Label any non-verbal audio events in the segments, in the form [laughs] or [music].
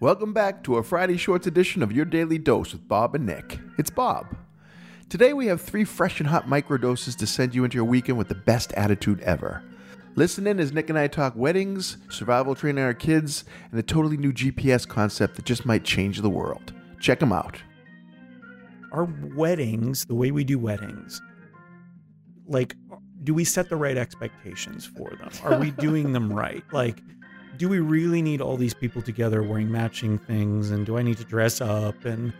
Welcome back to a Friday Shorts edition of Your Daily Dose with Bob and Nick. It's Bob. Today we have three fresh and hot microdoses to send you into your weekend with the best attitude ever. Listen in as Nick and I talk weddings, survival training our kids, and a totally new GPS concept that just might change the world. Check them out. Our weddings, the way we do weddings, like, do we set the right expectations for them? Are we doing them right? Like, do we really need all these people together wearing matching things? And do I need to dress up and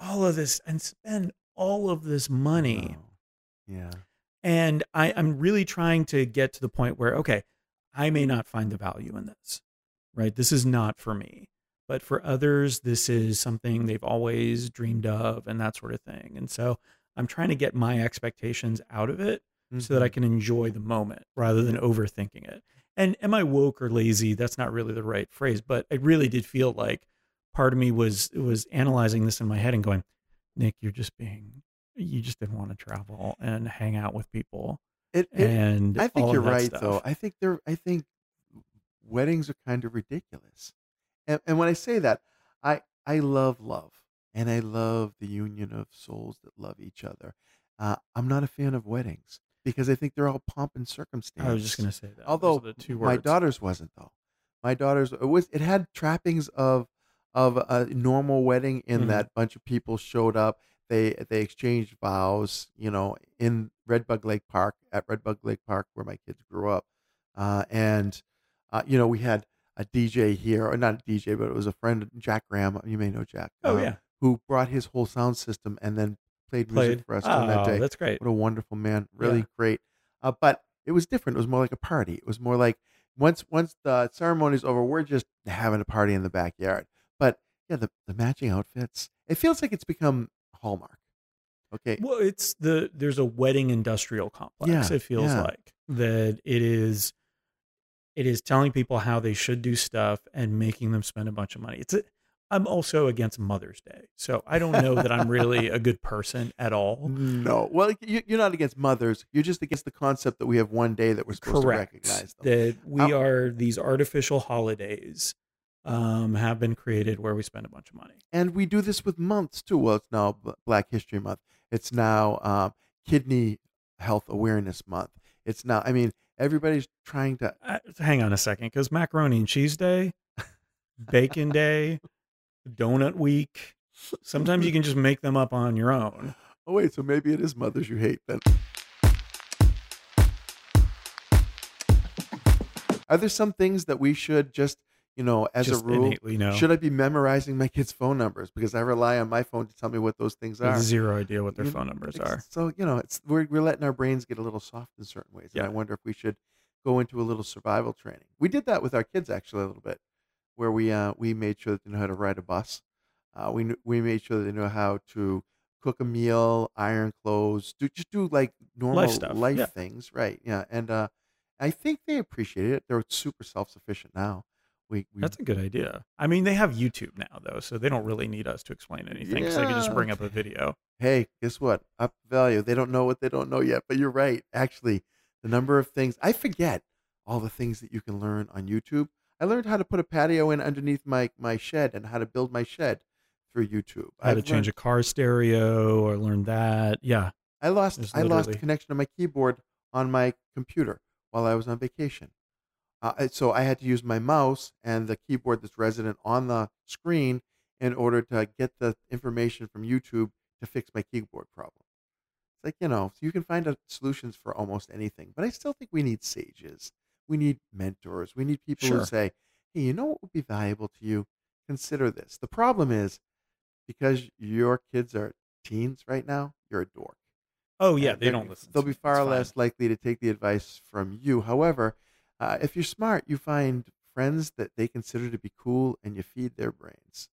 all of this and spend all of this money? Oh, yeah. And I, I'm really trying to get to the point where, okay, I may not find the value in this, right? This is not for me. But for others, this is something they've always dreamed of and that sort of thing. And so I'm trying to get my expectations out of it so that I Mhm. can enjoy the moment rather than overthinking it. And am I woke or lazy? That's not really the right phrase, but I really did feel like part of me was was analyzing this in my head and going, Nick, you're just being you just didn't want to travel and hang out with people. It, it- And I think you're right, stuff. though. I think they're. I think weddings are kind of ridiculous, and and when I say that, I I love love, and I love the union of souls that love each other. Uh, I'm not a fan of weddings because I think they're all pomp and circumstance. I was just gonna say that. Although the two my daughter's wasn't though. My daughter's it was it had trappings of of a normal wedding in Mhm. that bunch of people showed up. They they exchanged vows, you know, in Redbug Lake Park at Redbug Lake Park where my kids grew up, uh, and uh, you know we had a DJ here, or not a DJ, but it was a friend, Jack Graham. You may know Jack. Oh uh, yeah, who brought his whole sound system and then played, played. music for us on that Oh, day. that's great. What a wonderful man. Really Yeah. great. Uh, but it was different. It was more like a party. It was more like once once the ceremony's over, we're just having a party in the backyard. But yeah, the, the matching outfits. It feels like it's become Hallmark. Okay. Well, it's the there's a wedding industrial complex. Yeah, it feels yeah. like that it is. It is telling people how they should do stuff and making them spend a bunch of money. It's. A, I'm also against Mother's Day, so I don't know that I'm really a good person at all. No. Well, you, you're not against mothers. You're just against the concept that we have one day that we're supposed Correct. to recognize them. That we Um, are these artificial holidays um, have been created where we spend a bunch of money. and we do this with months too. Well, it's now Black History Month. It's now um, Kidney Health Awareness Month. It's now. I mean, everybody's trying to. Uh, hang on a second, because macaroni and cheese day, bacon day, donut week. Sometimes you can just make them up on your own. Oh wait, so maybe it is mothers you hate then. Are there some things that we should just, you know, as just a rule, innately know. should I be memorizing my kids' phone numbers because I rely on my phone to tell me what those things are? zero idea what their You- phone numbers are. So you know, it's we're we're letting our brains get a little soft in certain ways, and I Yeah. wonder if we should go into a little survival training. We did that with our kids actually a little bit, where we uh we made sure that they know how to ride a bus. Uh, we we made sure that they know how to cook a meal, iron clothes, do just do like normal Life stuff, life yeah. things, right? Yeah, and uh, I think they appreciate it. They're super self sufficient now. We, we That's a good idea. I mean, they have YouTube now, though, so they don't really need us to explain anything because they can just bring up a video. hey, guess what? Up value. They don't know what they don't know yet, but you're right. Actually, the number of things I forget all the things that you can learn on YouTube. I learned how to put a patio in underneath my my shed and how to build my shed through YouTube. How I've to change learned- a car stereo or learn that. Yeah. I lost I lost connection to my keyboard on my computer while I was on vacation. Uh, so I had to use my mouse and the keyboard that's resident on the screen in order to get the information from YouTube to fix my keyboard problem. It's like you know, so you can find solutions for almost anything, but I still think we need sages. We need mentors. We need people who say, "Hey, you know what would be valuable to you? Consider this." The problem is because your kids are teens right now, you're a dork. Oh, yeah. And They don't listen. They'll be. Far less likely to take the advice from you. However, uh, if you're smart, you find friends that they consider to be cool, and you feed their brains.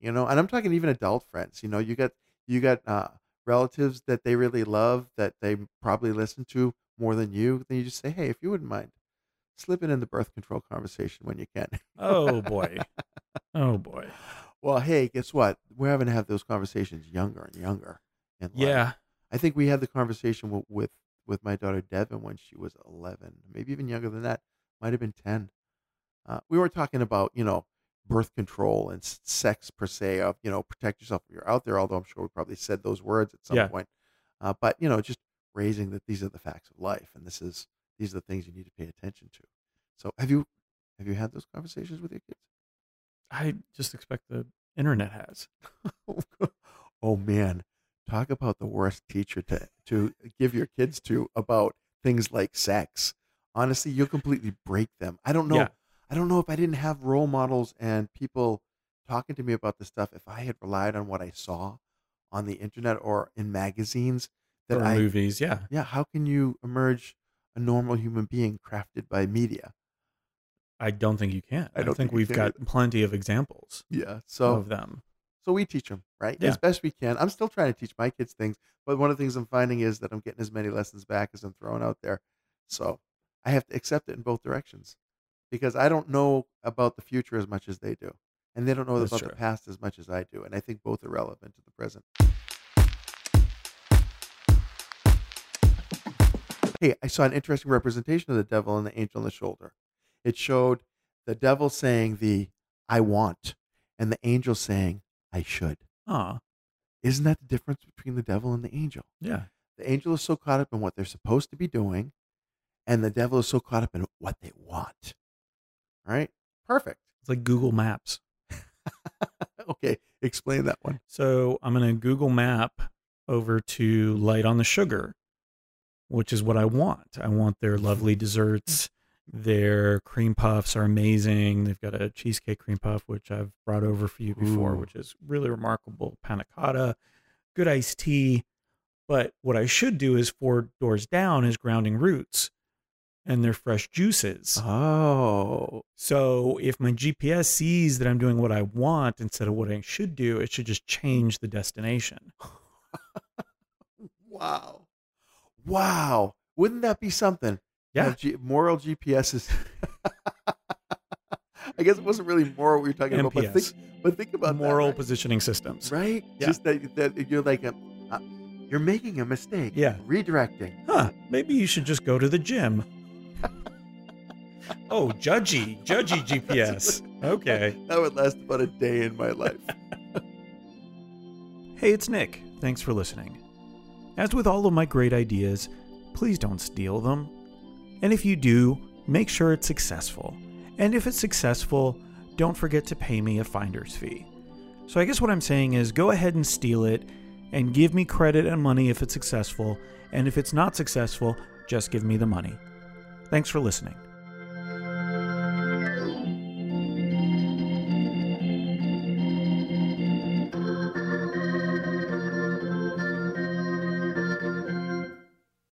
You know, and I'm talking even adult friends. You know, you got you got uh, relatives that they really love that they probably listen to more than you. Then you just say, hey, if you wouldn't mind, slip it in the birth control conversation when you can. Oh, boy. [laughs] Oh, boy. well, hey, guess what? We're having to have those conversations younger and younger. life. Yeah. I think we had the conversation with, with with my daughter Devin when she was 11, maybe even younger than that. Might have been 10. Uh, we weren't talking about you know birth control and sex per se of you know protect yourself if you're out there. Although I'm sure we probably said those words at some Yeah. point. Uh, but you know, just raising that these are the facts of life, and this is these are the things you need to pay attention to. So have you have you had those conversations with your kids? I just expect the internet has. [laughs] oh man, talk about the worst teacher to to give your kids to about things like sex. Honestly, you'll completely break them. I don't know. Yeah. I don't know if I didn't have role models and people talking to me about this stuff. If I had relied on what I saw on the internet or in magazines, that Or I movies, yeah. yeah, how can you emerge a normal human being crafted by media? I don't think you can. I I, don't think think we've got plenty of examples Yeah. So of them. So we teach them, right? Yeah. As best we can. I'm still trying to teach my kids things, but one of the things I'm finding is that I'm getting as many lessons back as I'm throwing out there. So I have to accept it in both directions because I don't know about the future as much as they do. And they don't know That's about the past as much as I do. And I think both are relevant to the present. Hey, I saw an interesting representation of the devil and the angel on the shoulder. It showed the devil saying the I want and the angel saying I should. Ah, Isn't that the difference between the devil and the angel? yeah. The angel is so caught up in what they're supposed to be doing, and the devil is so caught up in what they want. All right? Perfect. It's like Google Maps. [laughs] okay, explain that one. So I'm going to Google Map over to Light on the Sugar, which is what I want. I want their lovely desserts. Their cream puffs are amazing. They've got a cheesecake cream puff, which I've brought over for you before, Ooh. which is really remarkable. Panna cotta, good iced tea. But what I should do is four doors down is grounding roots and their fresh juices. Oh, So if my GPS sees that I'm doing what I want instead of what I should do, it should just change the destination. [laughs] wow. Wow. Wouldn't that be something? Yeah. G- moral GPSs. [laughs] I guess it wasn't really moral what you're talking about, but think, but think about moral that, right? positioning systems. right? Yeah. Just that, that you're like, a, uh, you're making a mistake. Yeah. Redirecting. Huh, maybe you should just go to the gym. [laughs] oh, judgy, judgy GPS. Okay. That would last about a day in my life. [laughs] Hey, it's Nick. Thanks for listening. As with all of my great ideas, please don't steal them. And if you do, make sure it's successful. And if it's successful, don't forget to pay me a finder's fee. So I guess what I'm saying is go ahead and steal it and give me credit and money if it's successful. And if it's not successful, just give me the money. Thanks for listening.